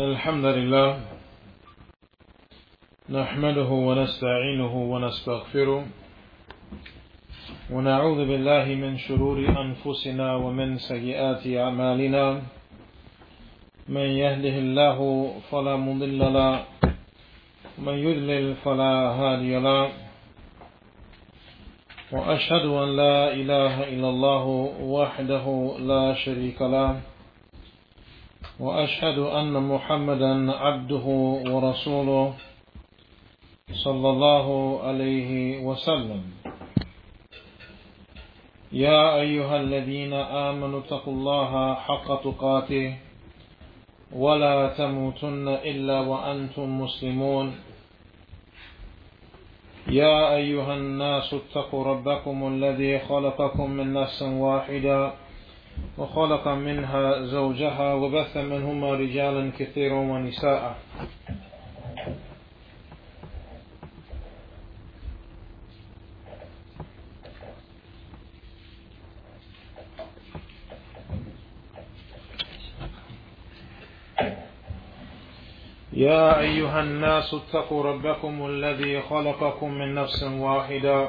الحمد لله نحمده ونستعينه ونستغفره ونعوذ بالله من شرور أنفسنا ومن سيئات أعمالنا. من يهده الله فلا مضل له ومن يضلل فلا هادي له. وأشهد أن لا إله إلا الله وحده لا شريك له. وأشهد أن محمدا عبده ورسوله صلى الله عليه وسلم. يا أيها الذين آمنوا اتقوا الله حق تقاته ولا تموتن إلا وأنتم مسلمون. يا أيها الناس اتقوا ربكم الذي خلقكم من نفس واحدة وخلق منها زوجها وبث منهما رجالا كثيرا ونساء. يا أيها الناس اتقوا ربكم الذي خلقكم من نفس واحدة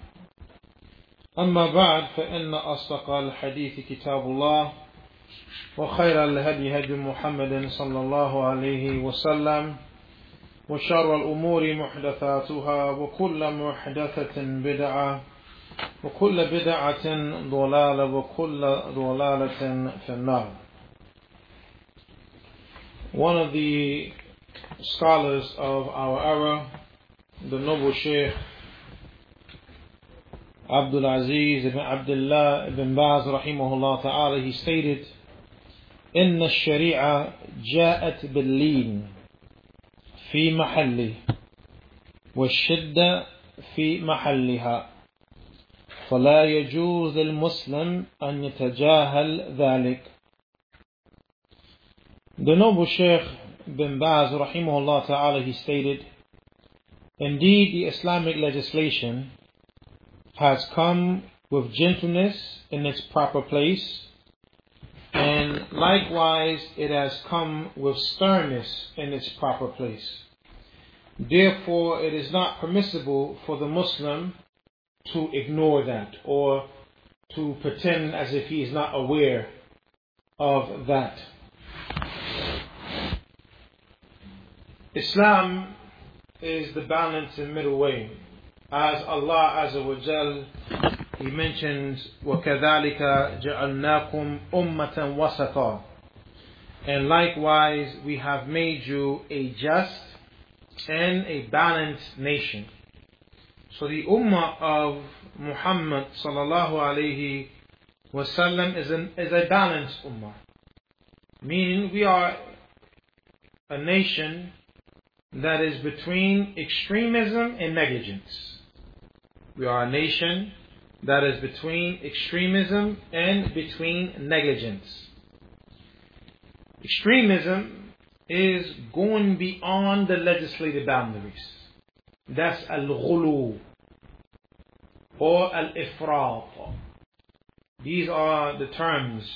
أما بعد فإن أصدق الحديث كتاب الله وخير الهدي هدي محمد صلى الله عليه وسلم وشر الأمور محدثاتها وكل محدثة بدعة وكل بدعة ضلالة وكل ضلالة في النار. One of the scholars of our era, the noble Sheikh Abdul Aziz ibn Abdullah ibn Baz rahimahullah ta'ala, he stated, إن الشريعة جاءت باللين في محله والشدة في محلها فلا يجوز للمسلم أن يتجاهل ذلك The noble Sheikh bin Baz rahimahullah ta'ala he stated, Indeed the Islamic legislation has come with gentleness in its proper place, and likewise it has come with sternness in its proper place. Therefore, it is not permissible for the Muslim to ignore that or to pretend as if he is not aware of that. Islam is the balance and middle way As Allah Azza wa Jal, He mentions, وَكَذَلِكَ جَعَلْنَاكُمْ أُمَّةً وَسَطًا And likewise, we have made you a just and a balanced nation. So the ummah of Muhammad sallallahu alayhi wasallam is, an, is a balanced ummah. Meaning we are a nation that is between extremism and negligence. We are a nation that is between extremism and between negligence. Extremism is going beyond the legislative boundaries. That's al-ghulu or al-ifrat. These are the terms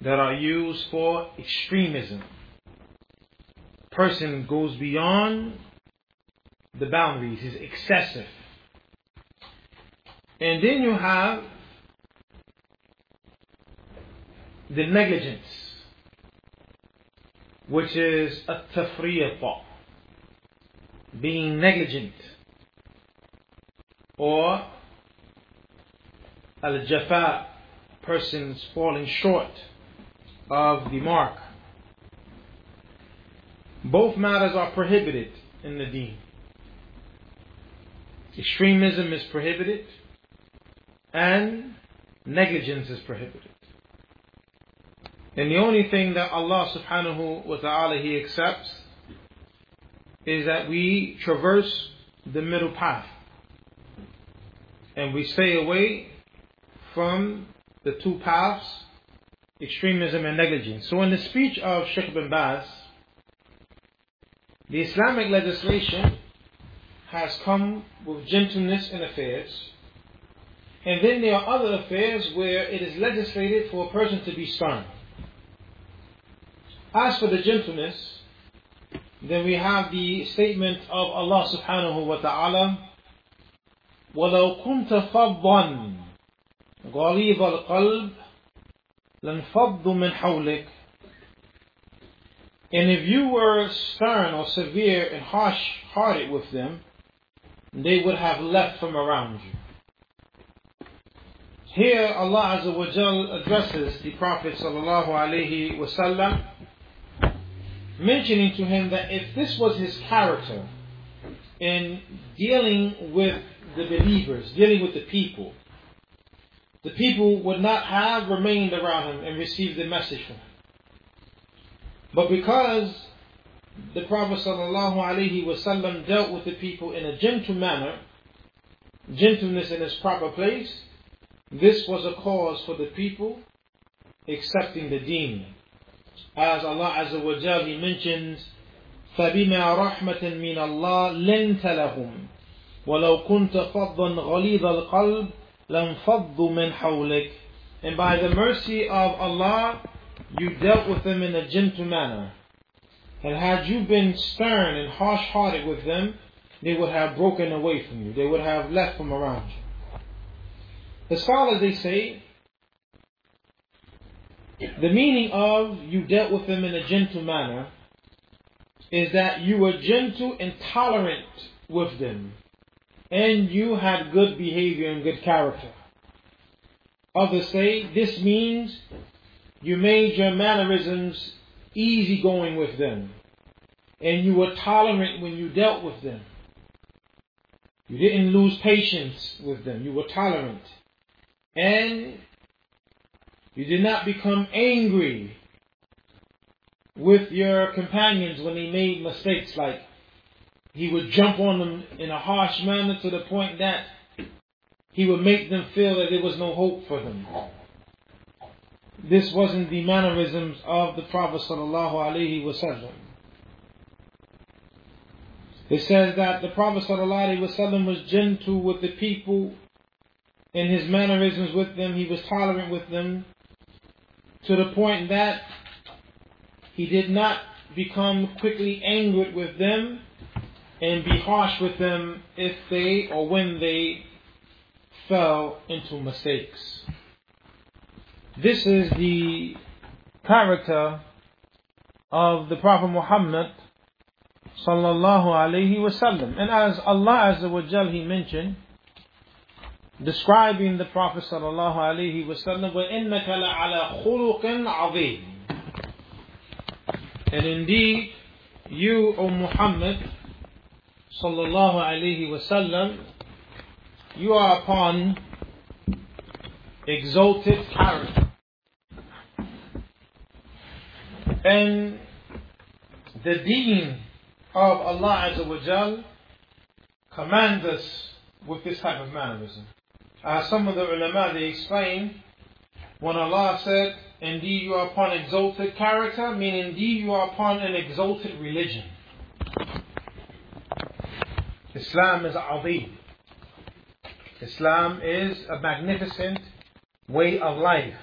that are used for extremism. Person goes beyond the boundaries, is excessive. And then you have the negligence, which is a being negligent, or al jafa, persons falling short of the mark. Both matters are prohibited in the deen. Extremism is prohibited and negligence is prohibited. And the only thing that Allah subhanahu wa ta'ala He accepts is that we traverse the middle path. And we stay away from the two paths, extremism and negligence. So in the speech of Sheikh bin Baz, the Islamic legislation has come with gentleness in affairs. And then there are other affairs where it is legislated for a person to be stern. As for the gentleness, then we have the statement of Allah subhanahu wa ta'ala, وَلَوْ كُنْتَ فَضًّا غَلِيظَ الْقَلْبِ لَنْفَضُّ مِنْ حَوْلِكَ And if you were stern or severe and harsh-hearted with them, they would have left from around you. Here Allah Azza addresses the Prophet sallallahu alaihi wasallam mentioning to him that if this was his character in dealing with the believers, dealing with the people, the people would not have remained around him and received the message from him. But because the Prophet ﷺ dealt with the people in a gentle manner, gentleness in its proper place, this was a cause for the people accepting the deen as Allah Azza wa Jal He mentions فبما رحمة من الله لنت لهم ولو كنت فظا غليظ القلب لانفضوا من حولك and by the mercy of Allah you dealt with them in a gentle manner and had you been stern and harsh-hearted with them they would have broken away from you. They would have left from around you. The scholars they say the meaning of you dealt with them in a gentle manner is that you were gentle and tolerant with them, and you had good behavior and good character. Others say this means you made your mannerisms easygoing with them, and you were tolerant when you dealt with them. You didn't lose patience with them, you were tolerant. And you did not become angry with your companions when they made mistakes, like he would jump on them in a harsh manner to the point that he would make them feel that there was no hope for them. This wasn't the mannerisms of the Prophet sallallahu alaihi wasallam. It says that the Prophet sallallahu alaihi wasallam was gentle with the people in his mannerisms with them. He was tolerant with them to the point that he did not become quickly angered with them and be harsh with them if they or when they fell into mistakes. This is the character of the Prophet Muhammad sallallahu alaihi wasallam. And as Allah Azza wa Jal He mentioned, describing the Prophet sallallahu alaihi wasallam, وَإِنَّكَ لَعَلَى خُلُقٍ عَظِيمٍ And indeed, you, O Muhammad sallallahu alaihi wasallam, you are upon exalted character. And the deen of Allah Azza commands us with this type of mannerism. As some of the ulama they explain, when Allah said, Indeed you are upon exalted character, meaning indeed you are upon an exalted religion. Islam is azim. Islam is a magnificent way of life.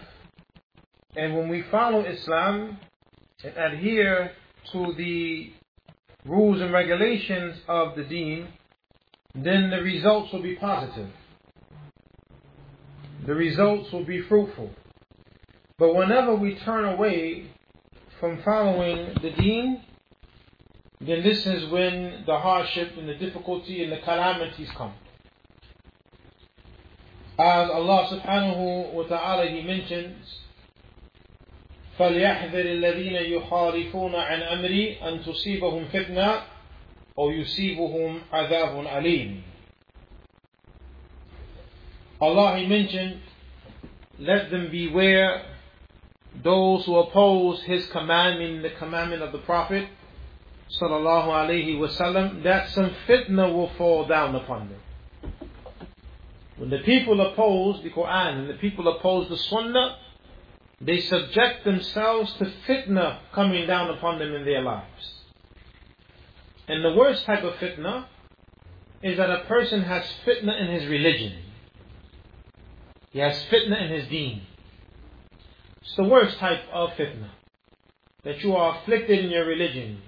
And when we follow Islam and adhere to the rules and regulations of the deen, then the results will be positive the results will be fruitful. But whenever we turn away from following the deen, then this is when the hardship and the difficulty and the calamities come. As Allah subhanahu wa ta'ala He mentions, فليحذر الذين يخالفون عن أمري أن تصيبهم فتنة أو يصيبهم عذاب أليم Allah He mentioned, let them beware those who oppose his commandment, the commandment of the Prophet, sallallahu alaihi wasallam, that some fitna will fall down upon them. When the people oppose the Quran and the people oppose the Sunnah, they subject themselves to fitna coming down upon them in their lives. And the worst type of fitna is that a person has fitna in his religion. He has fitna in his deen. It's the worst type of fitna. That you are afflicted in your religion.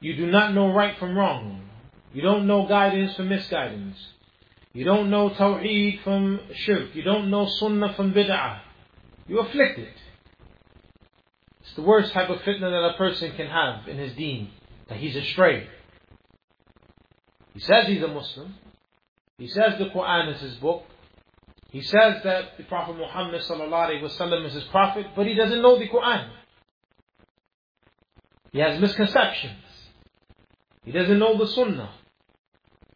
You do not know right from wrong. You don't know guidance from misguidance. You don't know Tawheed from Shirk. You don't know Sunnah from Bid'ah. You're afflicted. It's the worst type of fitna that a person can have in his deen. That he's astray. He says he's a Muslim. He says the Quran is his book. He says that the Prophet Muhammad wasallam is his prophet, but he doesn't know the Quran. He has misconceptions. He doesn't know the Sunnah.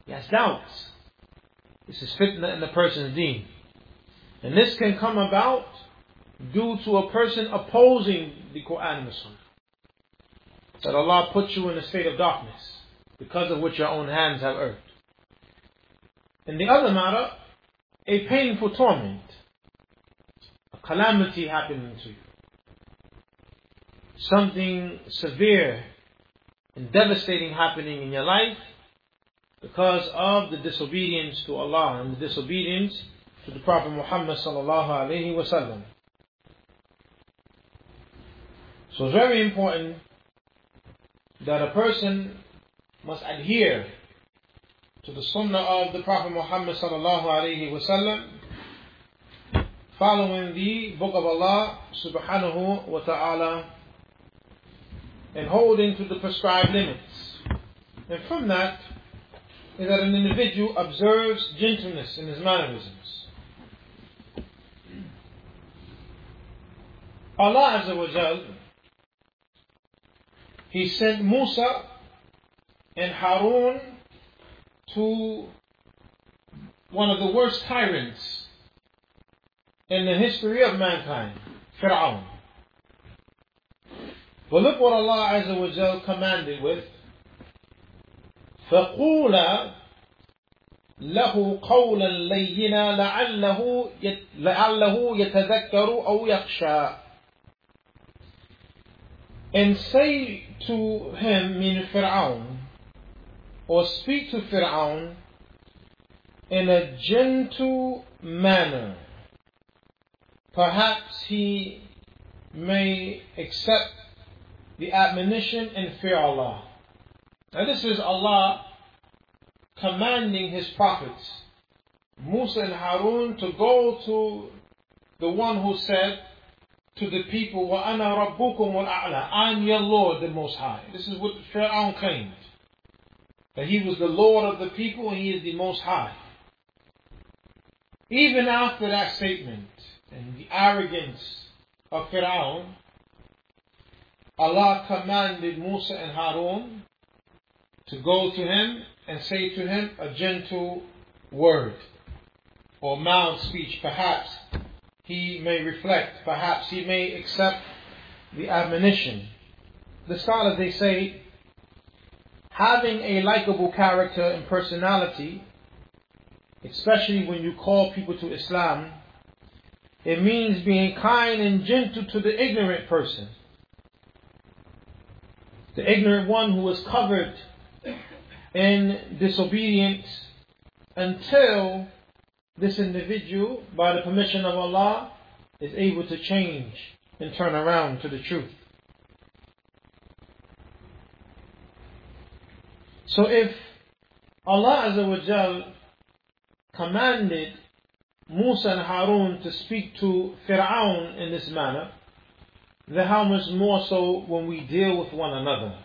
He has doubts. This is fitna in the person's deen. And this can come about due to a person opposing the Quran and the Sunnah. That Allah puts you in a state of darkness because of which your own hands have earned. In the other matter, a painful torment, a calamity happening to you, something severe and devastating happening in your life because of the disobedience to Allah and the disobedience to the Prophet Muhammad sallallahu alaihi wasallam. So it's very important that a person must adhere to the Sunnah of the Prophet Muhammad sallallahu alaihi wasallam, following the Book of Allah subhanahu wa taala and holding to the prescribed limits. And from that is that an individual observes gentleness in his mannerisms. Allah Azza wa Jal, He sent Musa and Harun to one of the worst tyrants in the history of mankind, Fir'aun. But look what Allah Azza wa Jal commanded with. فقولا له قولا لينا لعله لعله يتذكر أو يخشى and say to him mean Fir'aun or speak to Fir'aun in a gentle manner perhaps he may accept the admonition and fear Allah. Now, this is Allah commanding His prophets, Musa and Harun, to go to the one who said to the people, وَأَنَا رَبُّكُمُ الْأَعْلَى I'm your Lord, the Most High. This is what Pharaoh claimed. That he was the Lord of the people and he is the Most High. Even after that statement and the arrogance of Pharaoh, Allah commanded Musa and Harun to go to him and say to him a gentle word or mild speech. Perhaps he may reflect, perhaps he may accept the admonition. The scholars they say having a likable character and personality, especially when you call people to Islam, it means being kind and gentle to the ignorant person the ignorant one who is covered in disobedience until this individual, by the permission of Allah, is able to change and turn around to the truth. So if Allah Azza commanded Musa and Harun to speak to Fir'aun in this manner, then how much more so when we deal with one another?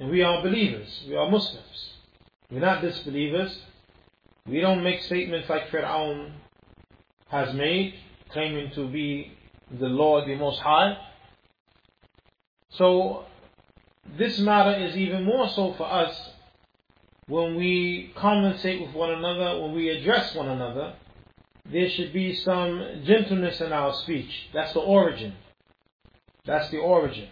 And we are believers, we are Muslims. We're not disbelievers. We don't make statements like Fir'aun has made, claiming to be the Lord, the Most High. So, this matter is even more so for us when we conversate with one another, when we address one another, there should be some gentleness in our speech. That's the origin. That's the origin.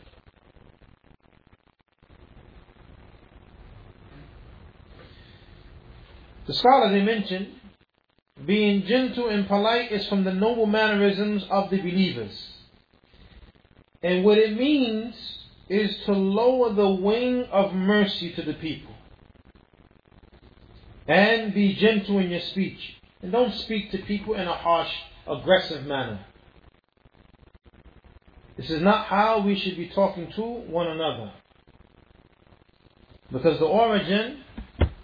The scholars they mentioned, being gentle and polite is from the noble mannerisms of the believers. And what it means is to lower the wing of mercy to the people. And be gentle in your speech. And don't speak to people in a harsh, aggressive manner. This is not how we should be talking to one another. Because the origin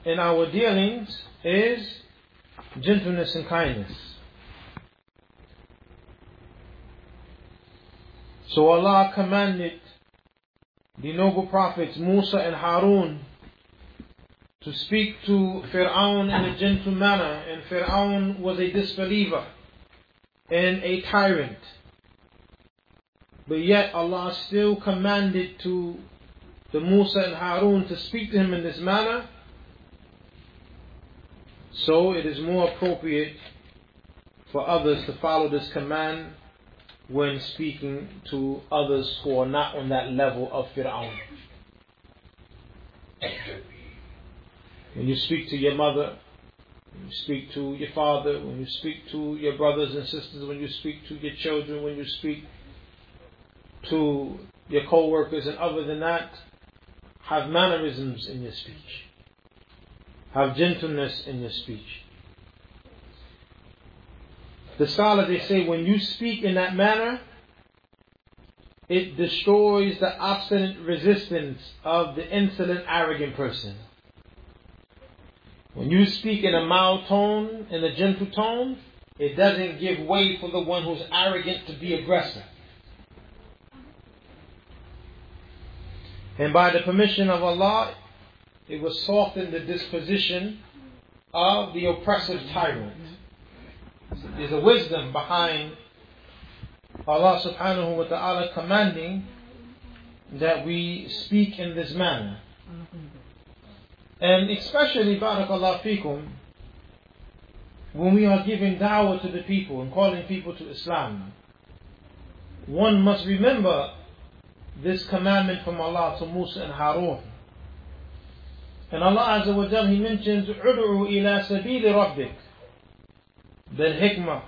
in our dealings is gentleness and kindness. So Allah commanded the noble prophets Musa and Harun to speak to Fir'aun in a gentle manner, and Fir'aun was a disbeliever and a tyrant. But yet Allah still commanded to the Musa and Harun to speak to him in this manner. So it is more appropriate for others to follow this command when speaking to others who are not on that level of Fir'aun. When you speak to your mother, when you speak to your father, when you speak to your brothers and sisters, when you speak to your children, when you speak to your co-workers and other than that, have mannerisms in your speech. Have gentleness in your speech. The scholars they say when you speak in that manner, it destroys the obstinate resistance of the insolent, arrogant person. When you speak in a mild tone, in a gentle tone, it doesn't give way for the one who's arrogant to be aggressive. And by the permission of Allah, it will soften the disposition of the oppressive tyrant. There's a wisdom behind Allah subhanahu wa ta'ala commanding that we speak in this manner. And especially, barakallah fikum, when we are giving da'wah to the people and calling people to Islam, one must remember this commandment from Allah to Musa and Harun. And Allah Azza wa Jal, He mentions, عُدْعُوا إِلَى سَبِيلِ رَبِّكَ بالحكمة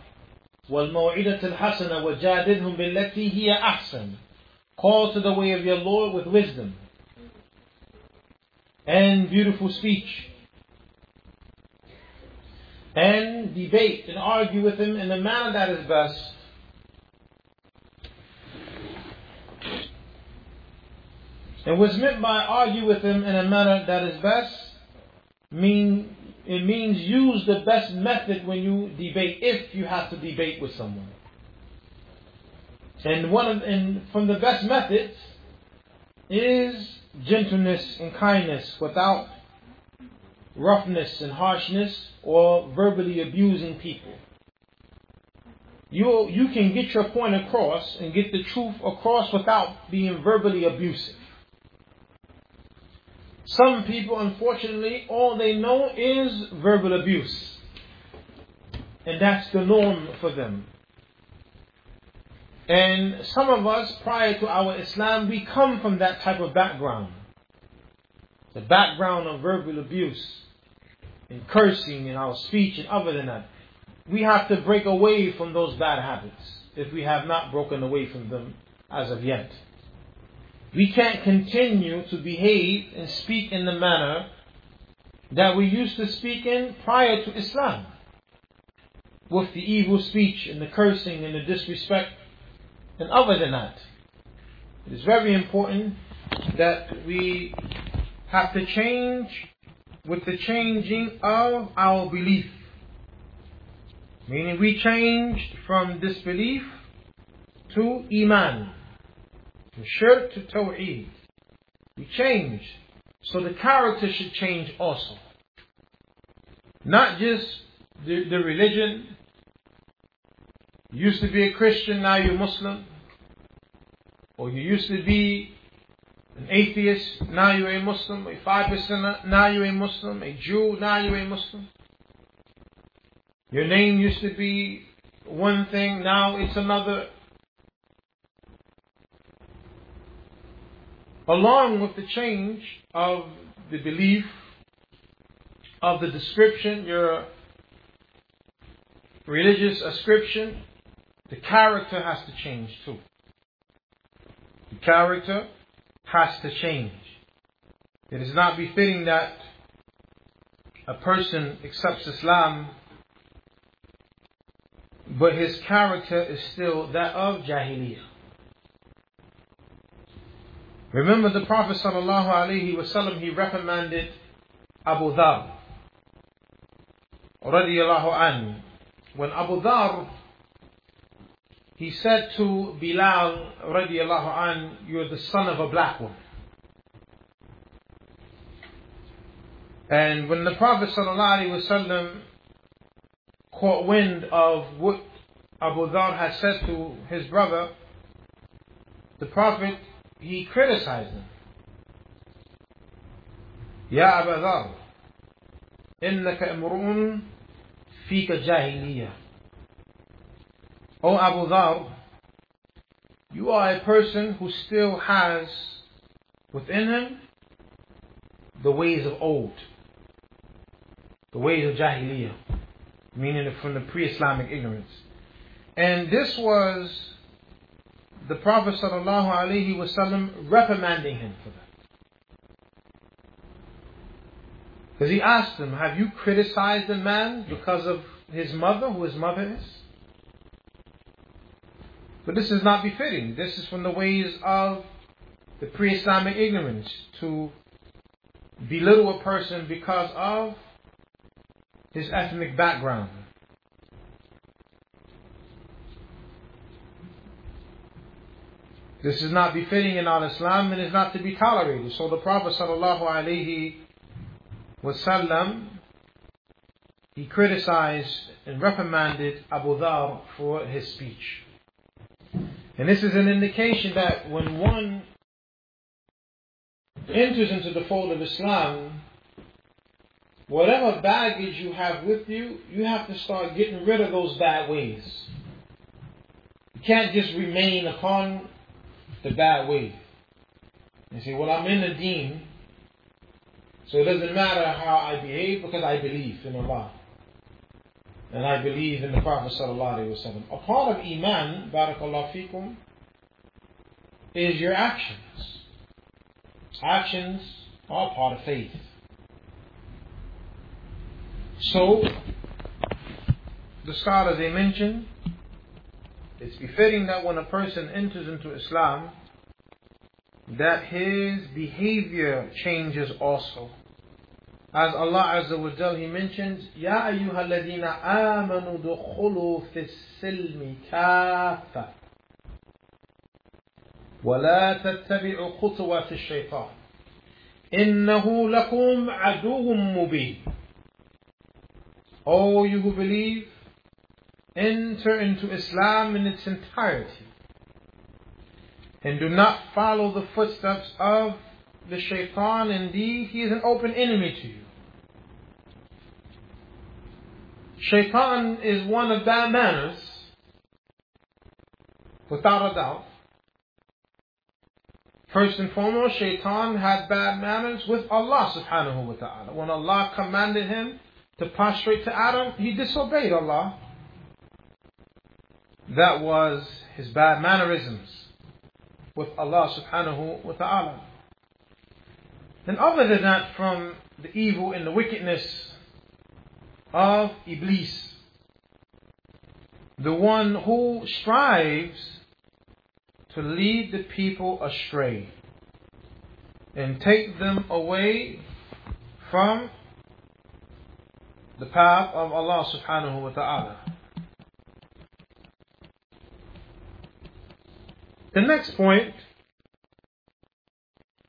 والموعدة الحسنة وجادلهم بالتي هي أحسن Call to the way of your Lord with wisdom and beautiful speech and debate and argue with him in the manner that is best And what's meant by argue with him in a manner that is best mean it means use the best method when you debate if you have to debate with someone. And one of, and from the best methods is gentleness and kindness without roughness and harshness or verbally abusing people. You, you can get your point across and get the truth across without being verbally abusive. Some people, unfortunately, all they know is verbal abuse. And that's the norm for them. And some of us, prior to our Islam, we come from that type of background. The background of verbal abuse and cursing in our speech and other than that. We have to break away from those bad habits if we have not broken away from them as of yet. We can't continue to behave and speak in the manner that we used to speak in prior to Islam. With the evil speech and the cursing and the disrespect and other than that. It is very important that we have to change with the changing of our belief. Meaning we changed from disbelief to Iman. From shirk to tawheed. We change. So the character should change also. Not just the, the religion. You used to be a Christian, now you're Muslim. Or you used to be an atheist, now you're a Muslim. A five percenter, now you're a Muslim. A Jew, now you're a Muslim. Your name used to be one thing, now it's another. Along with the change of the belief, of the description, your religious ascription, the character has to change too. The character has to change. It is not befitting that a person accepts Islam, but his character is still that of Jahiliyyah. Remember the Prophet sallallahu alaihi wasallam, he reprimanded Abu Dhar radiallahu anhu. When Abu Dhar he said to Bilal radiallahu an, you're the son of a black woman. And when the Prophet ﷺ caught wind of what Abu Dhar had said to his brother, the Prophet, he criticized him. يا أبا ذر إنك امرؤ فيك جاهلية O Abu Dhar, you are a person who still has within him the ways of old the ways of Jahiliyyah, meaning from the pre Islamic ignorance. And this was the Prophet ﷺ reprimanding him for that. Because he asked him, Have you criticized a man because of his mother, who his mother is? But this is not befitting. This is from the ways of the pre Islamic ignorance to belittle a person because of his ethnic background. This is not befitting in our Islam and is not to be tolerated. So the Prophet sallallahu alaihi wasallam he criticized and reprimanded Abu Dhar for his speech. And this is an indication that when one enters into the fold of Islam, whatever baggage you have with you, you have to start getting rid of those bad ways. You can't just remain upon the bad way. You say, well, I'm in the deen, so it doesn't matter how I behave because I believe in Allah. And I believe in the Prophet sallallahu alaihi wasallam. A part of Iman, barakallah fikum, is your actions. Actions are part of faith. So, the scholars they mention, it's befitting that when a person enters into Islam, that his behavior changes also. As Allah Azza wa Jal, He mentions, يَا أَيُّهَا الَّذِينَ آمَنُوا دُخُلُوا فِي السِّلْمِ كَافَةً ولا تتبعوا خطوات الشيطان إنه لكم عدو مبين O you who believe, enter into Islam in its entirety. And do not follow the footsteps of the shaitan. Indeed, he is an open enemy to you. Shaitan is one of bad manners, without a doubt. First and foremost, Shaitan had bad manners with Allah subhanahu wa ta'ala. When Allah commanded him to prostrate to Adam, he disobeyed Allah. That was his bad mannerisms with Allah subhanahu wa ta'ala. And other than that, from the evil and the wickedness of Iblis, the one who strives to lead the people astray and take them away from the path of Allah subhanahu wa ta'ala. The next point,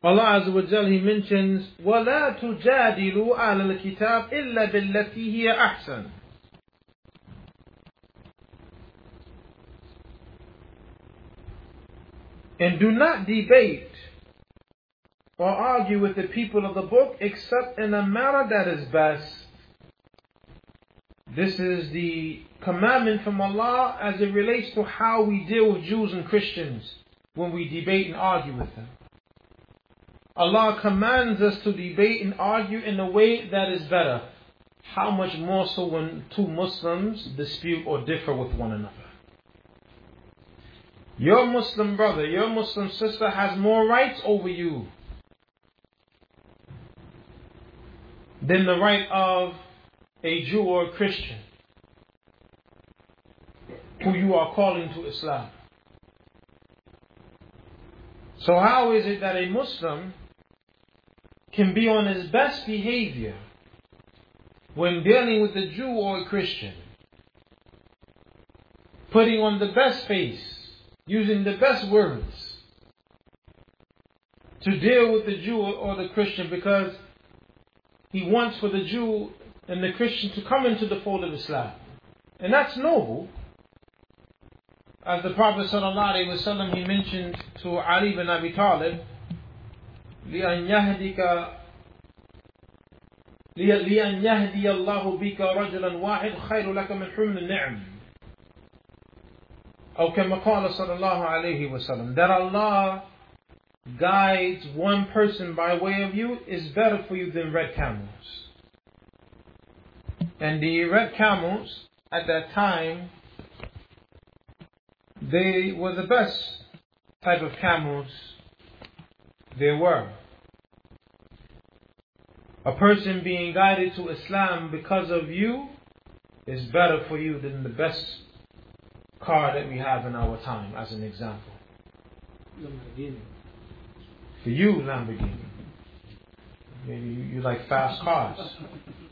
Allah Azza wa Jal, He mentions, وَلَا تُجَادِلُوا عَلَى الْكِتَابِ إِلَّا بِالَّتِي هِيَ أَحْسَنُ And do not debate or argue with the people of the book except in a manner that is best This is the commandment from Allah as it relates to how we deal with Jews and Christians when we debate and argue with them. Allah commands us to debate and argue in a way that is better. How much more so when two Muslims dispute or differ with one another? Your Muslim brother, your Muslim sister has more rights over you than the right of a Jew or a Christian who you are calling to Islam. So, how is it that a Muslim can be on his best behavior when dealing with a Jew or a Christian? Putting on the best face, using the best words to deal with the Jew or the Christian because he wants for the Jew and the Christian to come into the fold of Islam. And that's noble. As the Prophet ﷺ, he mentioned to Ali bin Abi Talib, لأن يهدك لأن يهدي الله بك رجلا واحد خير لك من حمل النعم أو كما قال صلى الله عليه وسلم that Allah guides one person by way of you is better for you than red camels and the red camels at that time, they were the best type of camels there were. A person being guided to Islam because of you is better for you than the best car that we have in our time, as an example. Lamborghini. For you, Lamborghini. Maybe you like fast cars.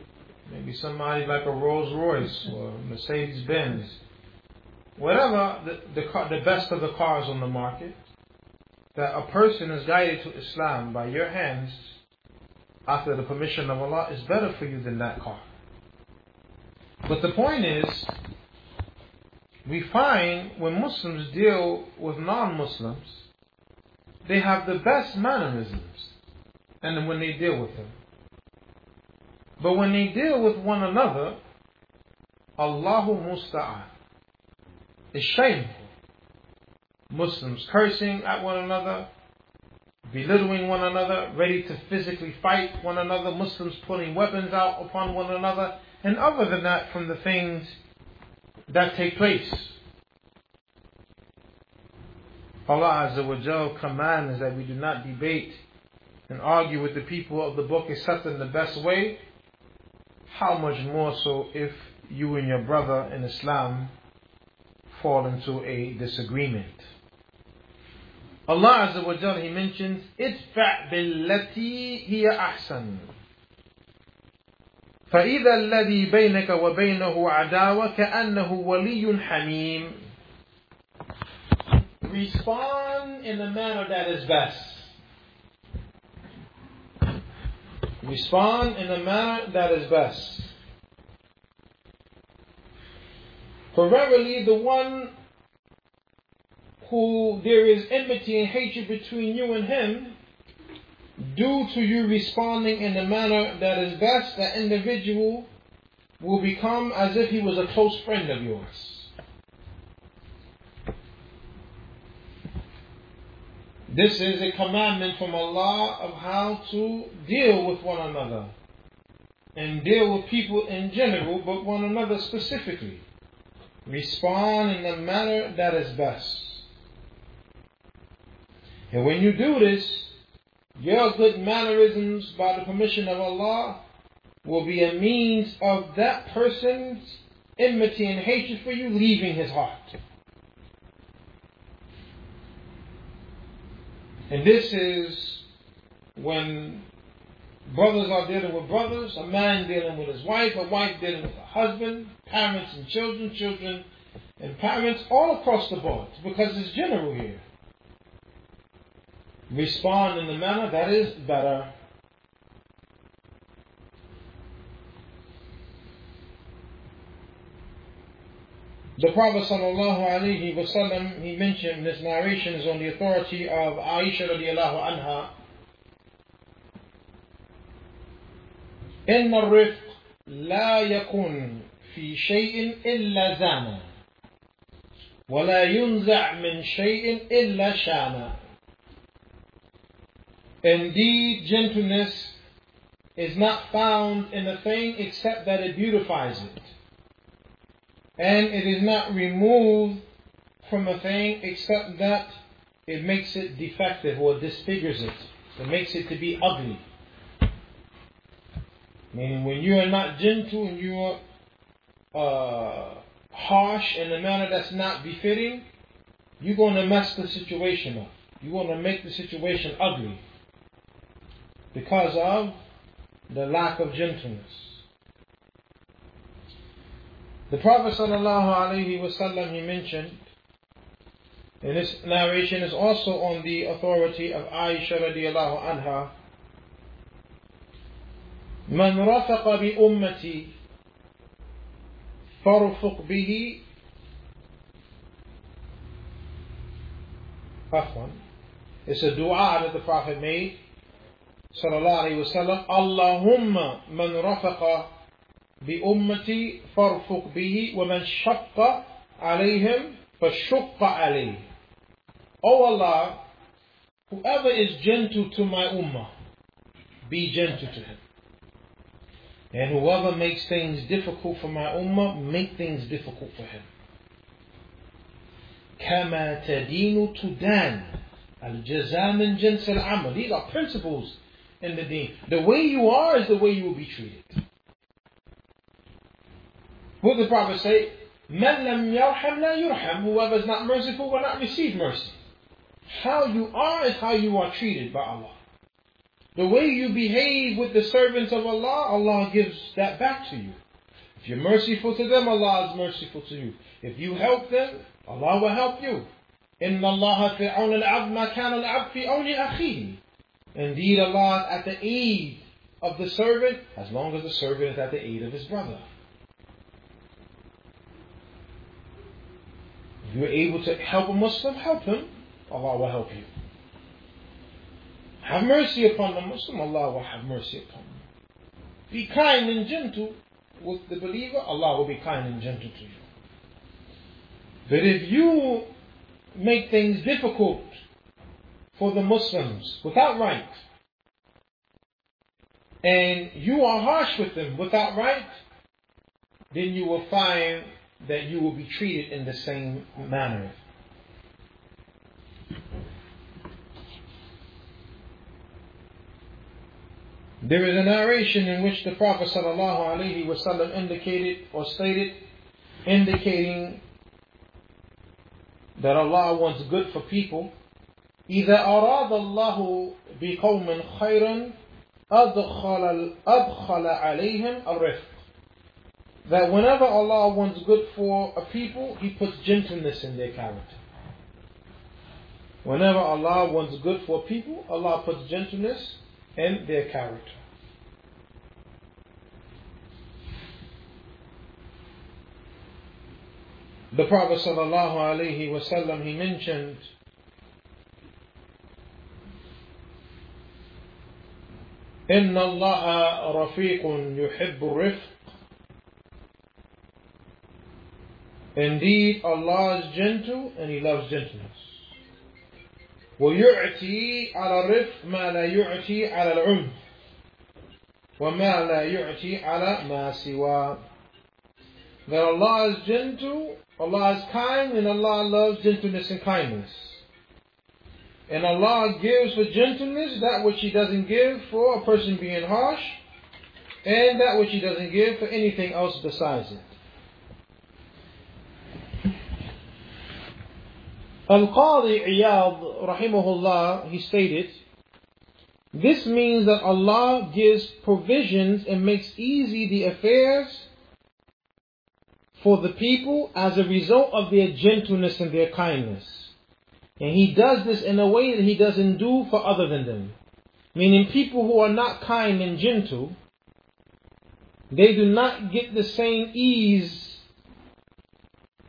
Maybe somebody like a Rolls Royce or Mercedes Benz. Whatever the, the, car, the best of the cars on the market, that a person is guided to Islam by your hands after the permission of Allah is better for you than that car. But the point is, we find when Muslims deal with non Muslims, they have the best mannerisms and when they deal with them. But when they deal with one another, Allahu Musta'an. It's shameful. Muslims cursing at one another, belittling one another, ready to physically fight one another, Muslims pulling weapons out upon one another, and other than that, from the things that take place. Allah Azza wa Jal commands that we do not debate and argue with the people of the book except in the best way how much more so if you and your brother in Islam fall into a disagreement? Allah Azza wa Jalla, He mentions, ادفع بالتي هي أحسن فإذا الذي بينك وبينه عداوة كأنه ولي حميم Respond in the manner that is best. Respond in the manner that is best. For verily the one who there is enmity and hatred between you and him, due to you responding in the manner that is best, that individual will become as if he was a close friend of yours. This is a commandment from Allah of how to deal with one another and deal with people in general, but one another specifically. Respond in the manner that is best. And when you do this, your good mannerisms, by the permission of Allah, will be a means of that person's enmity and hatred for you leaving his heart. And this is when brothers are dealing with brothers, a man dealing with his wife, a wife dealing with a husband, parents and children, children and parents, all across the board, because it's general here. Respond in the manner that is better. The Prophet ﷺ, he mentioned this narration is on the authority of Aisha radiallahu anha. إن الرفق لا يكون في شيء إلا زانا ولا ينزع من شيء إلا شانا Indeed, gentleness is not found in a thing except that it beautifies it. And it is not removed from a thing except that it makes it defective or disfigures it. It makes it to be ugly. Meaning, when you are not gentle and you are uh, harsh in a manner that's not befitting, you're going to mess the situation up. You're going to make the situation ugly because of the lack of gentleness. The Prophet ﷺ, he mentioned, and this narration is also on the authority of Aisha radiallahu anha, من رفق بأمتي فارفق به عفوا It's a dua that the Prophet made صلى الله عليه وسلم اللهم من رفق بأمتي فارفق به ومن شق عليهم فشق عليه Oh Allah, whoever is gentle to my ummah, be gentle to him. And whoever makes things difficult for my ummah, make things difficult for him. كما تدين تدان الجزاء من جنس العمل These are principles in the deen. The way you are is the way you will be treated. What did the Prophet say? من لم يرحم لا يرحم Whoever is not merciful will not receive mercy. How you are is how you are treated by Allah. The way you behave with the servants of Allah, Allah gives that back to you. If you're merciful to them, Allah is merciful to you. If you help them, Allah will help you. إن الله في عون العبد ما كان العبد في عون أخيه. Indeed, Allah is at the aid of the servant as long as the servant is at the aid of his brother. If you're able to help a Muslim, help him. Allah will help you. Have mercy upon the Muslim, Allah will have mercy upon you. Be kind and gentle with the believer, Allah will be kind and gentle to you. But if you make things difficult for the Muslims without right, and you are harsh with them without right, then you will find that you will be treated in the same manner. There is a narration in which the Prophet ﷺ indicated or stated, indicating that Allah wants good for people. إذا أراد الله بقوم خيرا أدخل أدخل عليهم الرفق. That whenever Allah wants good for a people, He puts gentleness in their character. Whenever Allah wants good for people, Allah puts gentleness in their character. The Prophet sallallahu alaihi wasallam he mentioned إن الله رفيق يحب الرفق Indeed, Allah is gentle and He loves gentleness. ويعطي على الرفق ما لا يعطي على العنف وما لا يعطي على ما سواه that Allah is gentle, Allah is kind, and Allah loves gentleness and kindness. And Allah gives for gentleness that which He doesn't give for a person being harsh, and that which He doesn't give for anything else besides it. Al-Qadi Iyad, rahimahullah, he stated, this means that Allah gives provisions and makes easy the affairs for the people as a result of their gentleness and their kindness. And He does this in a way that He doesn't do for other than them. Meaning people who are not kind and gentle, they do not get the same ease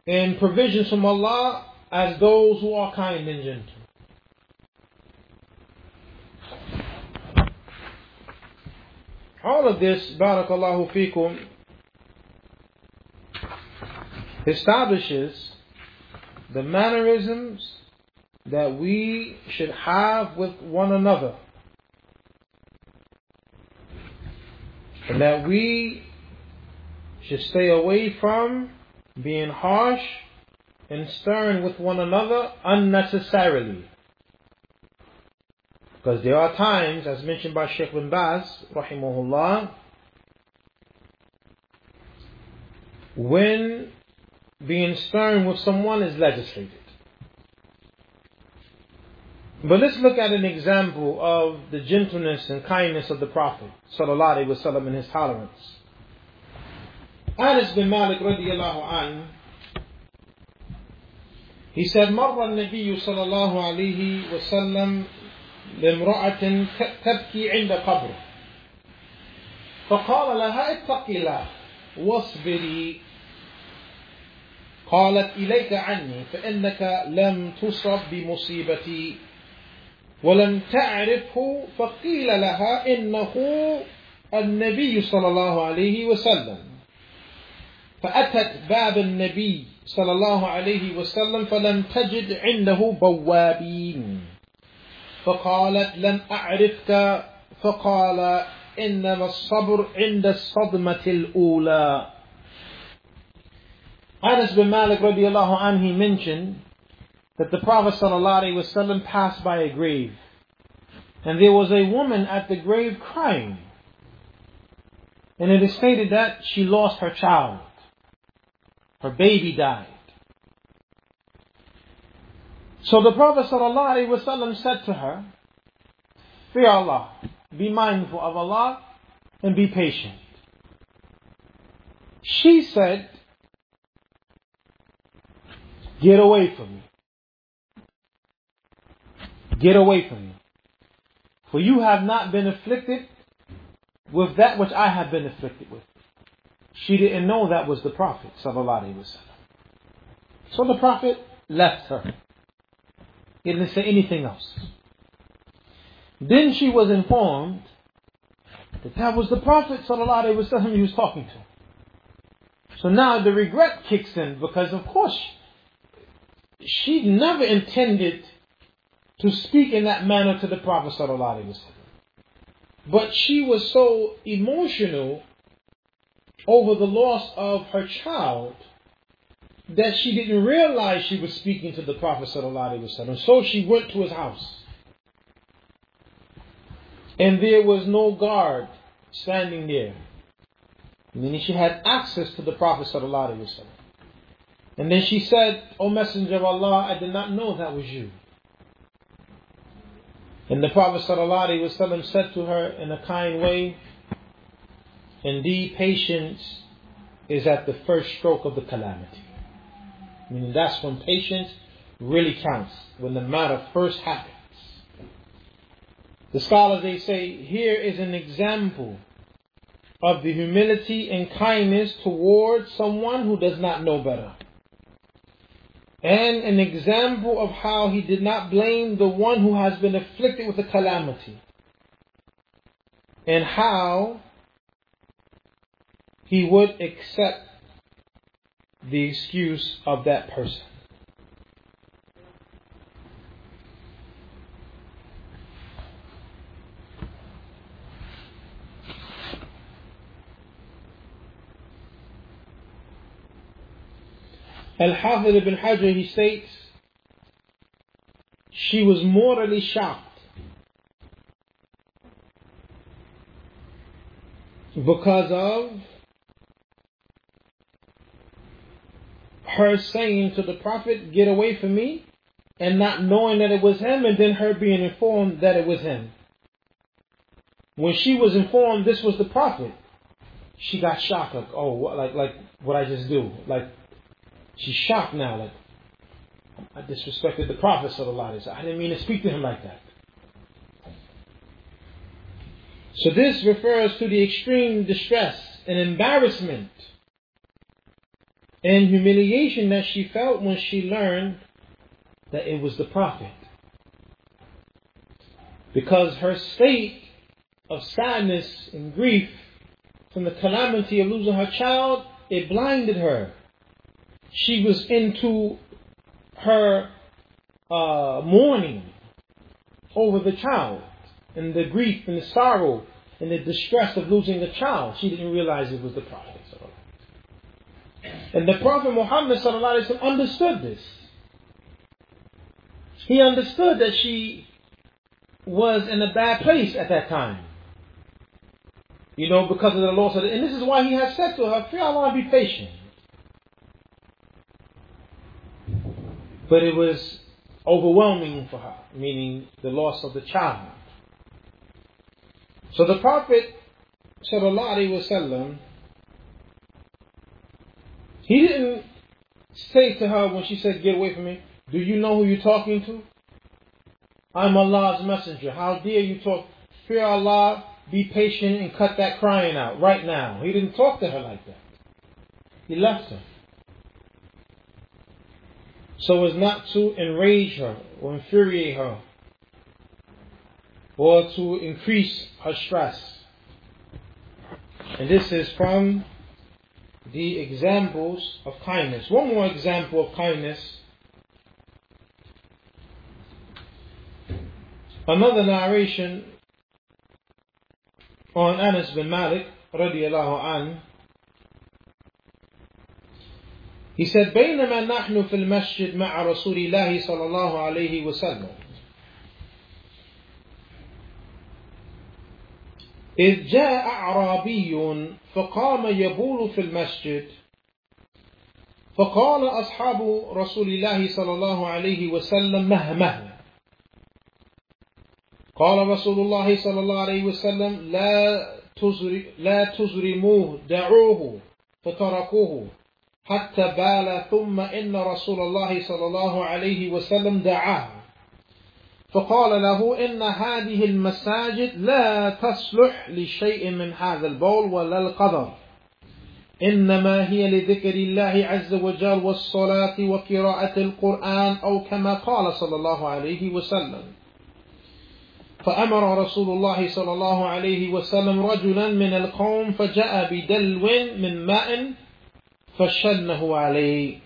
and provisions from Allah as those who are kind and gentle. All of this, barakallahu fikum, establishes the mannerisms that we should have with one another. And that we should stay away from being harsh and stern with one another unnecessarily. Because there are times, as mentioned by Sheikh bin Baz, rahimahullah, when being stern with someone is legislated. But let's look at an example of the gentleness and kindness of the Prophet sallallahu alaihi wasallam and his tolerance. Anas bin Malik radiallahu an, he said, مر النبي صلى الله عليه وسلم لامرأة تبكي عند قبر فقال لها اتق الله واصبري. قالت إليك عني فإنك لم تصب بمصيبتي ولم تعرفه. فقيل لها إنه النبي صلى الله عليه وسلم. فأتت باب النبي صلى الله عليه وسلم فلم تجد عنده بوابين فقالت لم أعرفك فقال إنما الصبر عند الصدمة الأولى Anas bin Malik radiallahu anh, he mentioned that the Prophet sallallahu passed by a grave. And there was a woman at the grave crying. And it is stated that she lost her child. Her baby died. So the Prophet ﷺ said to her, Fear Allah, be mindful of Allah, and be patient. She said, Get away from me. Get away from me. For you have not been afflicted with that which I have been afflicted with. She didn't know that was the Prophet. So the Prophet left her. He didn't say anything else. Then she was informed that that was the Prophet ﷺ he was talking to. So now the regret kicks in because of course she never intended to speak in that manner to the Prophet. But she was so emotional over the loss of her child that she didn't realize she was speaking to the Prophet. So she went to his house. And there was no guard standing there. Meaning she had access to the Prophet. And then she said, O Messenger of Allah, I did not know that was you. And the Prophet said to her in a kind way, Indeed, patience is at the first stroke of the calamity. Meaning that's when patience really counts, when the matter first happens. The scholars they say here is an example of the humility and kindness towards someone who does not know better and an example of how he did not blame the one who has been afflicted with a calamity, and how he would accept the excuse of that person. Al-Hafidh ibn Hajar, he states, she was morally shocked because of her saying to the Prophet, get away from me, and not knowing that it was him, and then her being informed that it was him. When she was informed this was the Prophet, she got shocked, like, oh, like, like what I just do, like, She's shocked now like, I disrespected the Prophet sallallahu I didn't mean to speak to him like that. So this refers to the extreme distress and embarrassment and humiliation that she felt when she learned that it was the Prophet. Because her state of sadness and grief from the calamity of losing her child, it blinded her. she was into her uh, mourning over the child and the grief and the sorrow and the distress of losing the child. She didn't realize it was the Prophet. And the Prophet Muhammad understood this. He understood that she was in a bad place at that time. You know, because of the loss of the, and this is why he has said to her, fear Allah be patient. But it was overwhelming for her, meaning the loss of the child. So the Prophet sallallahu alaihi wasallam, he didn't say to her when she said, "Get away from me." Do you know who you're talking to? I'm Allah's messenger. How dare you talk? Fear Allah, be patient, and cut that crying out right now. He didn't talk to her like that. He left her. So as not to enrage her or infuriate her or to increase her stress. And this is from the examples of kindness. One more example of kindness Another narration on Anas bin Malik radiallahu an. He said بينما نحن في المسجد مع رسول الله صلى الله عليه وسلم إذ جاء أعرابي فقام يبول في المسجد. فقال أصحاب رسول الله صلى الله عليه وسلم مه مه قال رسول الله صلى الله عليه وسلم لا لا تزرموه دعوه فتركوه حتى بال ثم إن رسول الله صلى الله عليه وسلم دعاه. فقال له إن هذه المساجد لا تصلح لشيء من هذا البول ولا القدر. إنما هي لذكر الله عز وجل والصلاة وقراءة القرآن أو كما قال صلى الله عليه وسلم. فأمر رسول الله صلى الله عليه وسلم رجلا من القوم فجاء بدلو من ماء فشنه عليه.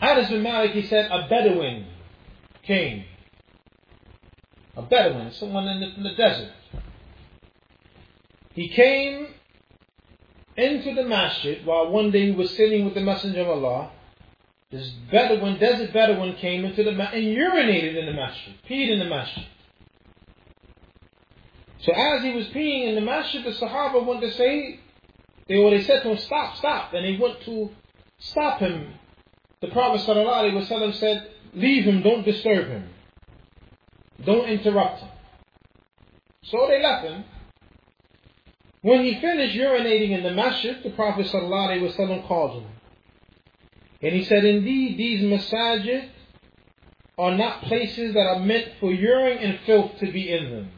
Anas bin Malik, he said, a Bedouin came. A Bedouin, someone in the, in the desert. He came into the masjid while one day he was sitting with the Messenger of Allah this Bedouin, desert Bedouin came into the masjid and urinated in the masjid, peed in the masjid. So as he was peeing in the masjid, the Sahaba went to say, they, well, they said to him, stop, stop. And he went to stop him. The Prophet ﷺ said, leave him, don't disturb him. Don't interrupt him. So they left him. When he finished urinating in the masjid, the Prophet ﷺ called him. And he said, Indeed, these masajid are not places that are meant for urine and filth to be in them.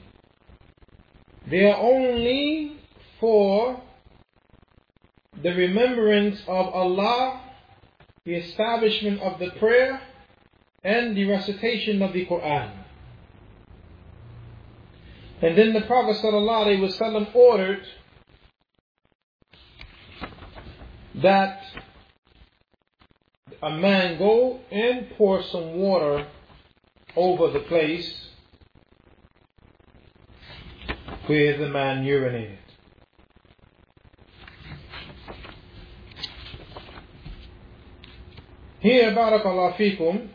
They are only for the remembrance of Allah, the establishment of the prayer, and the recitation of the Quran. And then the Prophet ﷺ ordered that a man go and pour some water over the place where the man urinated. Here, Barakallah fikum,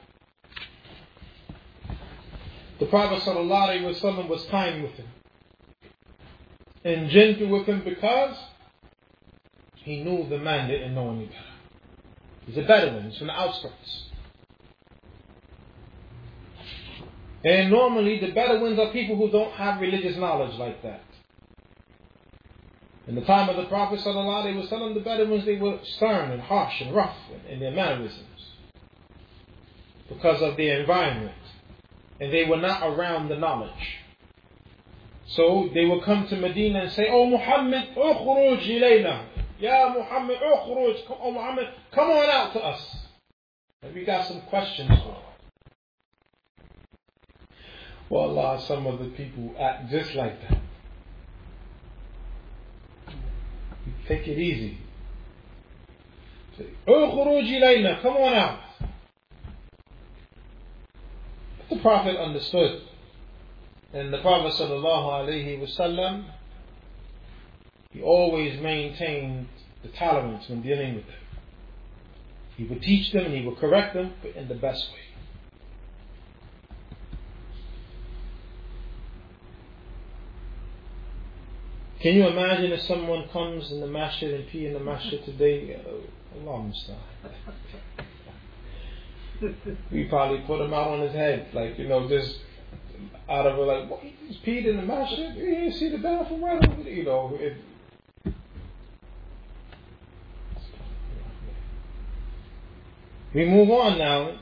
the Prophet ﷺ was kind with him and gentle with him because he knew the man didn't know any better. He's a Bedouin, he's from the outskirts. And normally the Bedouins are people who don't have religious knowledge like that. In the time of the Prophet ﷺ, the Bedouins they were stern and harsh and rough in their mannerisms because of their environment. And they were not around the knowledge. So they would come to Medina and say, Oh Muhammad, ukhruj ilayna. Ya Muhammad, ukhruj, oh Muhammad, come on out to us. And we got some questions for Well, Allah, some of the people act just like that. Take it easy. Say, oh, Ukhruj ilayna, come on out. But the Prophet understood. And the Prophet sallallahu alaihi wasallam, he always maintained the tolerance when dealing with them. He would teach them and he would correct them, but in the best way. Can you imagine if someone comes in the masjid and pee in the masjid today? Uh, Allah we probably put him out on his head, like you know, just out of it, like what, he peed in the masjid. You didn't see the bathroom right over there, you know. It, we move on now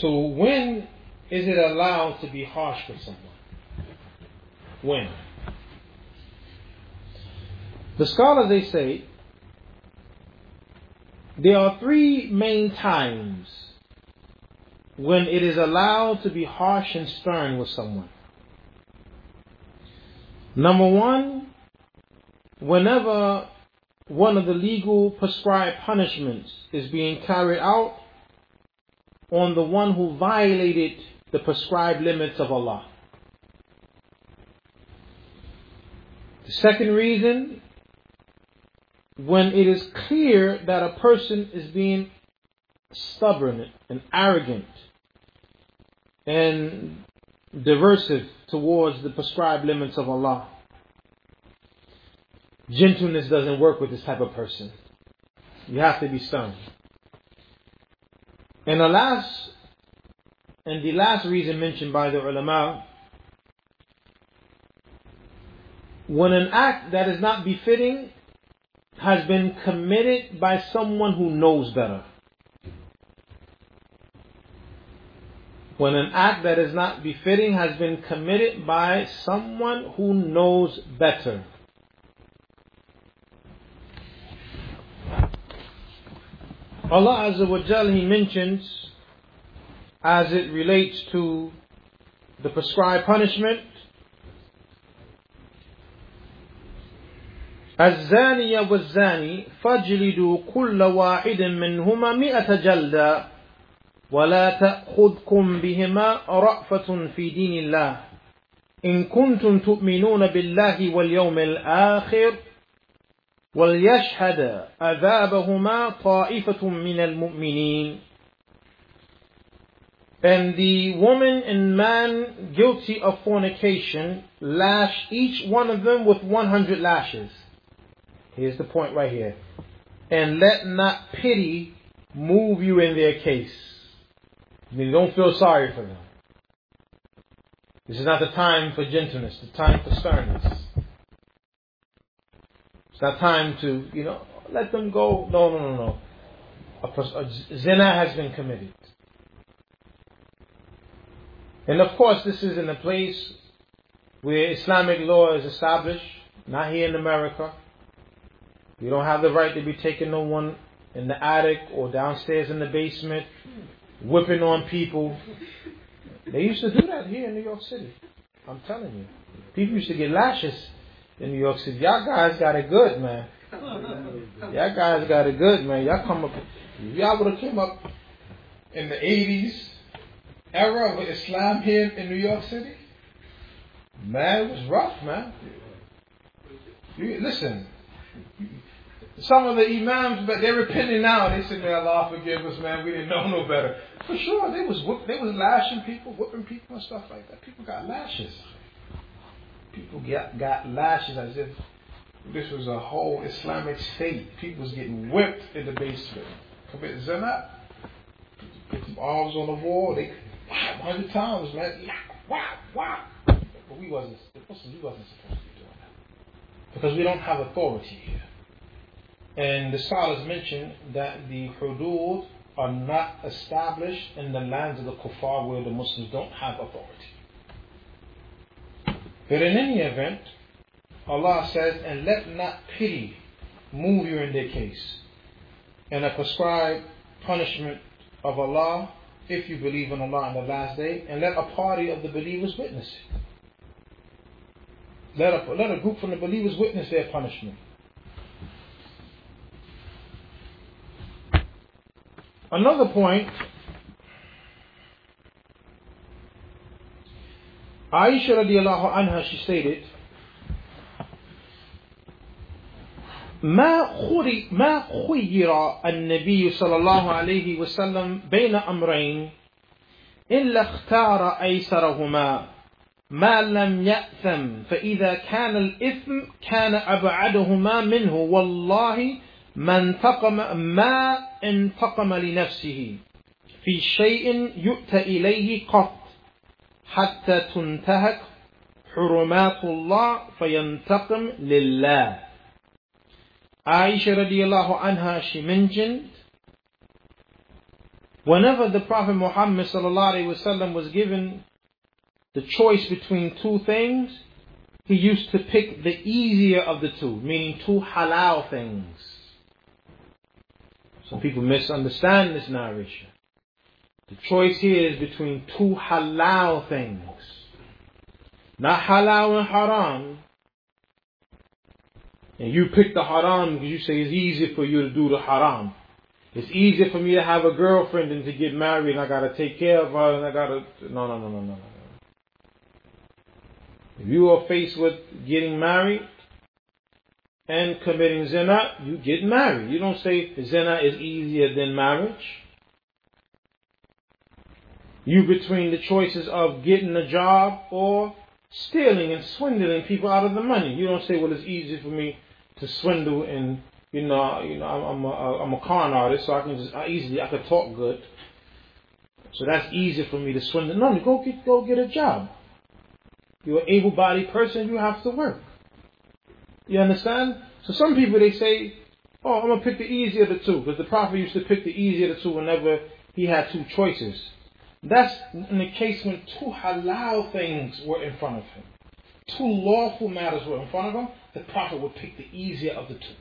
to when is it allowed to be harsh with someone? When? The scholars they say there are three main times when it is allowed to be harsh and stern with someone. Number one, whenever one of the legal prescribed punishments is being carried out on the one who violated the prescribed limits of Allah. The second reason, when it is clear that a person is being stubborn and arrogant and diversive towards the prescribed limits of Allah. Gentleness doesn't work with this type of person. You have to be stern. And the last and the last reason mentioned by the ulama when an act that is not befitting has been committed by someone who knows better. When an act that is not befitting has been committed by someone who knows better. Allah Azza wa Jal, He mentions as it relates to the prescribed punishment الزانية والزاني فاجلدوا كل واحد منهما مئة جلدة ولا تأخذكم بهما رأفة في دين الله إن كنتم تؤمنون بالله واليوم الآخر وليشهد عذابهما طائفة من المؤمنين And the woman and man guilty of fornication lash each one of them with 100 lashes. Here's the point right here. And let not pity move you in their case. I mean, don't feel sorry for them. This is not the time for gentleness, the time for sternness. It's not time to, you know, let them go. No, no, no, no. A, a zina has been committed. And of course, this is in a place where Islamic law is established, not here in America. You don't have the right to be taking no one in the attic or downstairs in the basement, whipping on people. They used to do that here in New York City. I'm telling you. People used to get lashes in New York City. Y'all guys got it good, man. Y'all guys got it good, man. Y'all come up. Y'all would have came up in the 80s era of Islam here in New York City. Man, it was rough, man. You, listen, some of the imams, but they're repenting now. They said, "May Allah forgive us, man. We didn't know no better." For sure, they was whip, they was lashing people, whipping people, and stuff like that. People got lashes. People got got lashes as if this was a whole Islamic state. People was getting whipped in the basement. Commit zina, put some arms on the wall. They wow, hundred times, man. Wow, wow. But we wasn't. We wasn't supposed to be doing that because we don't have authority here. And the scholars mention that the hudud are not established in the lands of the kuffar where the Muslims don't have authority. But in any event, Allah says, and let not pity move you in their case, and a prescribed punishment of Allah if you believe in Allah on the last day, and let a party of the believers witness it. Let a, let a group from the believers witness their punishment. Another point. Aisha radiallahu anha, she stated, ما خري ما خير النبي صلى الله عليه وسلم بين أمرين إلا اختار أيسرهما ما لم يأثم فإذا كان الإثم كان أبعدهما منه والله ما انتقم ما انتقم لنفسه في شيء يؤتى إليه قط حتى تنتهك حرمات الله فينتقم لله Aisha radiallahu anha, she mentioned, whenever the Prophet Muhammad sallallahu alaihi wasallam was given the choice between two things, he used to pick the easier of the two, meaning two halal things. Some people misunderstand this narration. The choice here is between two halal things. Not halal and haram. And you pick the haram because you say it's easier for you to do the haram. It's easier for me to have a girlfriend than to get married and I gotta take care of her and I gotta no no no no no no. If you are faced with getting married and committing zina, you get married. You don't say zina is easier than marriage. You between the choices of getting a job or stealing and swindling people out of the money. You don't say, well, it's easy for me to swindle and you know, you know, I'm I'm a, I'm a con artist, so I can just I easily I can talk good. So that's easy for me to swindle. No, go get go get a job. You're an able-bodied person. You have to work. You understand? So some people they say, "Oh, I'm gonna pick the easier of the two, because the prophet used to pick the easier of the two whenever he had two choices. That's in the case when two halal things were in front of him. Two lawful matters were in front of him. The prophet would pick the easier of the two.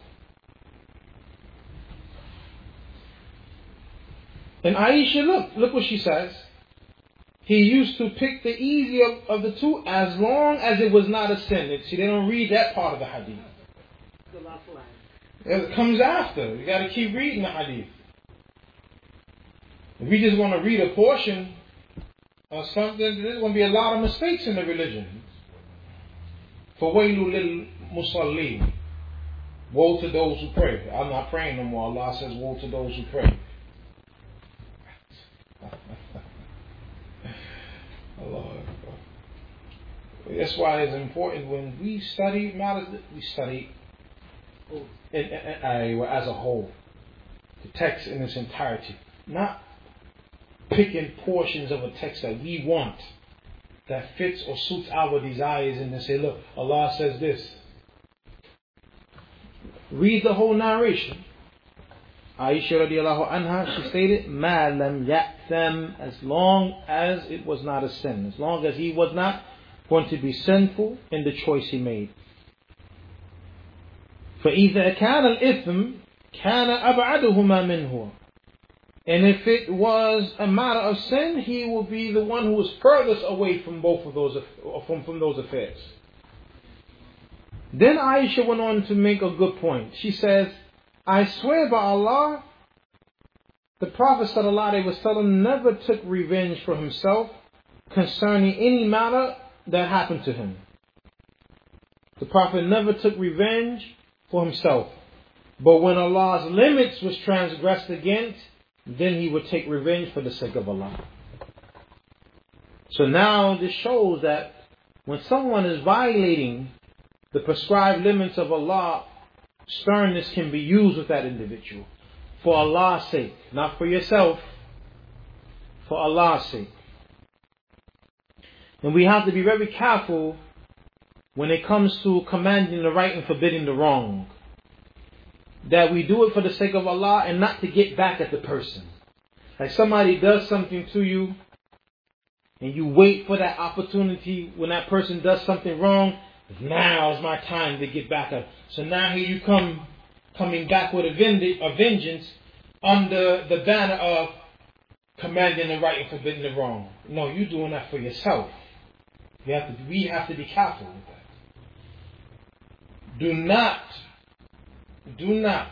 And Aisha, look, look what she says. He used to pick the easier of the two as long as it was not a sin. See, they don't read that part of the hadith. It comes after. You got to keep reading the hadith. If we just want to read a portion of something, there's going to be a lot of mistakes in the religion. For wailu lil musalli. Woe to those who pray. I'm not praying no more. Allah says, Woe to those who pray. That's why it's important when we study matters, that we study in, in, in, as a whole, the text in its entirety, not picking portions of a text that we want, that fits or suits our desires, and then say, "Look, Allah says this." Read the whole narration. Aisha radiallahu anha, she stated, Ma lam ya'tham, as long as it was not a sin, as long as he was not going to be sinful in the choice he made. فإذا كان الإثم كان أبعدهما منه and if it was a matter of sin, he will be the one who is furthest away from both of those from, from those affairs. Then Aisha went on to make a good point. She says, I swear by Allah, the Prophet ﷺ never took revenge for himself concerning any matter that happened to him. The Prophet never took revenge for himself. But when Allah's limits was transgressed against, then he would take revenge for the sake of Allah. So now this shows that when someone is violating the prescribed limits of Allah, sternness can be used with that individual for Allah's sake, not for yourself, for Allah's sake. And we have to be very careful when it comes to commanding the right and forbidding the wrong. That we do it for the sake of Allah and not to get back at the person. Like somebody does something to you and you wait for that opportunity when that person does something wrong now is my time to get back up. So now here you come, coming back with a, a vengeance under the banner of commanding the right and forbidding the wrong. No, you're doing that for yourself. You have to, we have to be careful with that. do not, do not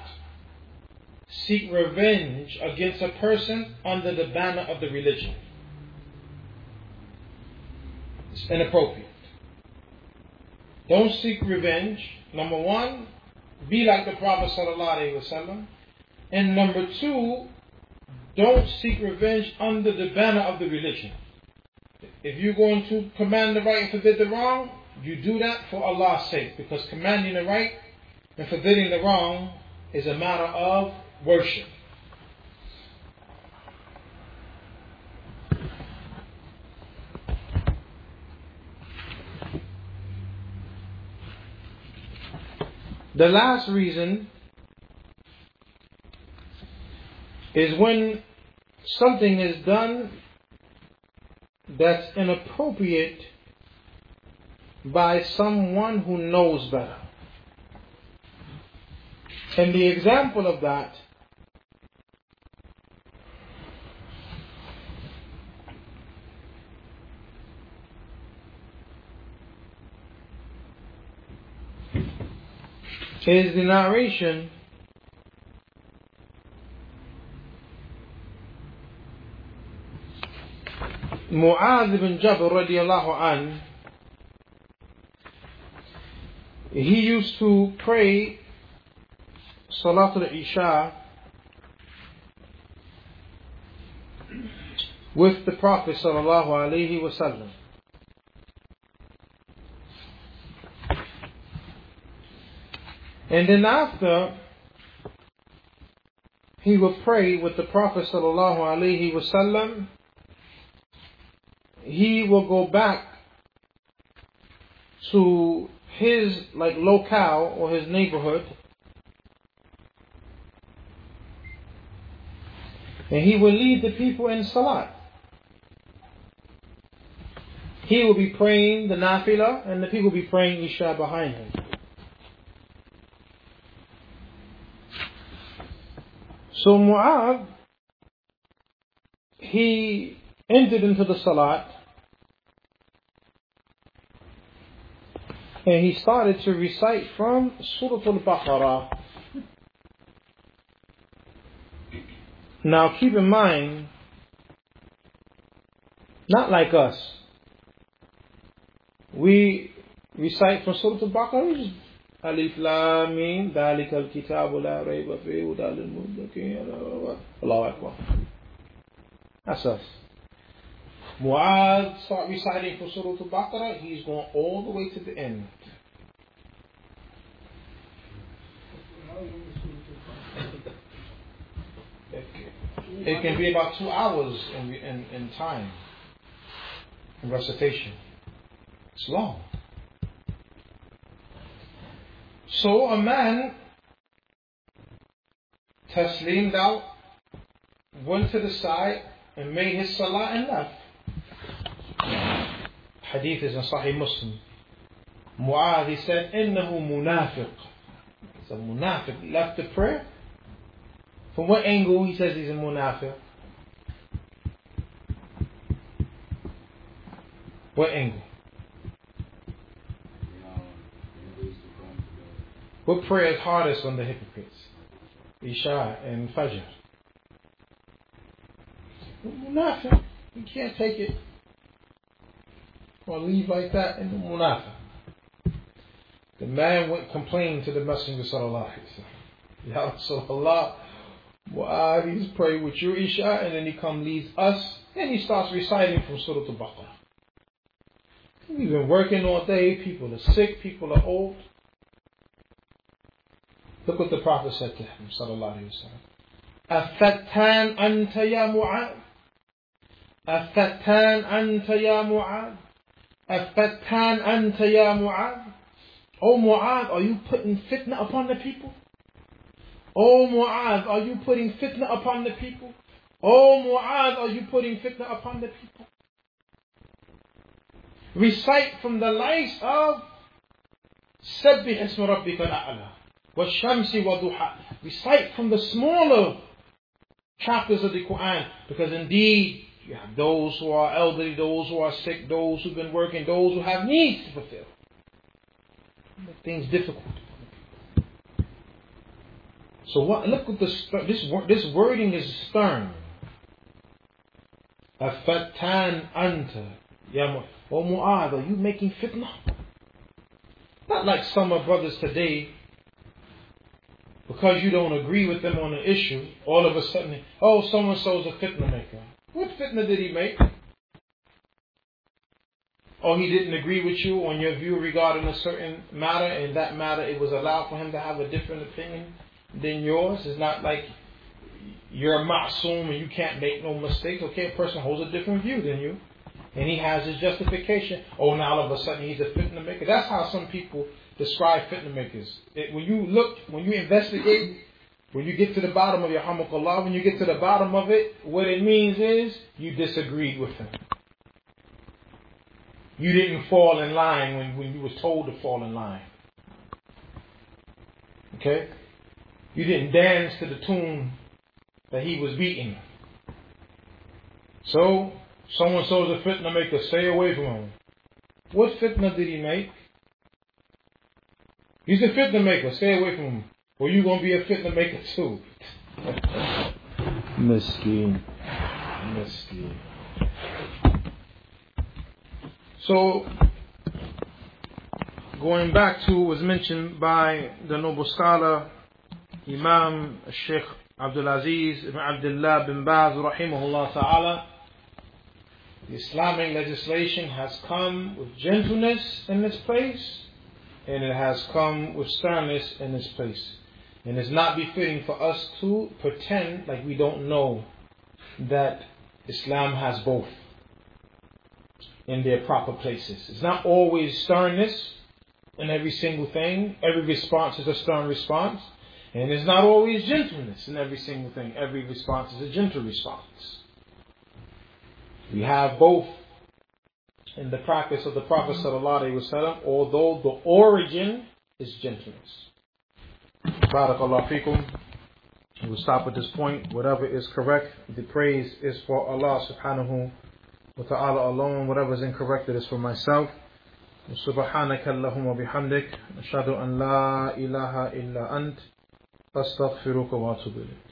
seek revenge against a person under the banner of the religion. It's inappropriate. Don't seek revenge. Number one, be like the Prophet sallallahu And number two, don't seek revenge under the banner of the religion. If you're going to command the right and forbid the wrong, you do that for Allah's sake, because commanding the right and forbidding the wrong is a matter of worship. The last reason is when something is done that's inappropriate by someone who knows better. And the example of that is the narration Mu'adh ibn Jabal radiallahu an he used to pray Salatul Isha with the Prophet sallallahu alaihi wasallam. And then after he would pray with the Prophet sallallahu alaihi wasallam, he will go back to his like locale or his neighborhood and he will lead the people in salat. He will be praying the nafila and the people will be praying isha behind him. So Mu'adh, he entered into the salat and he started to recite from Surah Al-Baqarah. Now keep in mind, not like us. We recite from Surah Al-Baqarah, Alif Lam Mim, ذلك الكتاب لا ريب فيه هدى للمتقين الله أكبر. That's us. Mu'adh start reciting from Surah Al-Baqarah, he's going all the way to the end. It can be about two hours in, in, in time, in recitation. It's long. So a man taslimed out, went to the side, and made his salah and left hadith is in Sahih Muslim. Mu'adh, he said, Innahu munafiq. He's a munafiq. Left the prayer. From what angle he says he's a munafiq? What angle? What prayer is hardest on the hypocrites? Isha and Fajr. Munafiq. You can't take it or Levite that and the. The man went complaining to the Messenger sallallahu alaihi wasallam. Ya Why he's pray with your Isha and then he come leads us and he starts reciting from Surah Al-Baqarah. We've been working all day, people are sick, people are old. Look what the Prophet said to him, sallallahu alayhi wasallam. Afatan anta ya Mu'ad. Afatan anta ya Mu'ad. أفتان أنت يا معاذ Oh Mu'adh, are you putting fitna upon the people? Oh Mu'adh, are you putting fitna upon the people? Oh Mu'adh, are you putting fitna upon the people? Recite from the likes of سبح اسم ربك الأعلى والشمس وضحى Recite from the smaller chapters of the Quran because indeed you have those who are elderly, those who are sick, those who've been working, those who have needs to fulfill. Make things difficult So what? Look at this. This this wording is stern. Afatan anta, ya Mu'adh, are you making fitna? Not like some of brothers today. Because you don't agree with them on an issue, all of a sudden, oh, so and so's a fitna maker. What fitna did he make? Or he didn't agree with you on your view regarding a certain matter, and that matter it was allowed for him to have a different opinion than yours. It's not like you're a ma'soom and you can't make no mistakes. Okay, a person holds a different view than you. And he has his justification. Oh, now all of a sudden he's a fitna maker. That's how some people describe fitna makers. It, when you look, when you investigate, when you get to the bottom of yarhamakallah, when you get to the bottom of it, what it means is you disagreed with him. You didn't fall in line when, when you was told to fall in line. Okay? You didn't dance to the tune that he was beating. So, someone so's a fitna maker, stay away from him. What fitna did he make? He's a fitna maker, stay away from him. Or you gonna be a fitna maker too. Miskin. Miskin. So, going back to what was mentioned by the noble scholar Imam Sheikh Abdul Aziz ibn Abdullah bin Baz rahimahullah ta'ala the Islamic legislation has come with gentleness in its place and it has come with sternness in its place. And it's not befitting for us to pretend like we don't know that Islam has both in their proper places. It's not always sternness in every single thing. Every response is a stern response. And it's not always gentleness in every single thing. Every response is a gentle response. We have both in the practice of the Prophet ﷺ, although the origin is gentleness. Barakallah fikum. We'll stop at this point. Whatever is correct, the praise is for Allah subhanahu wa ta'ala alone. Whatever is incorrect, it is for myself. سبحانك اللهم وبحمدك أشهد أن لا إله إلا أنت أستغفرك وأتوب إليك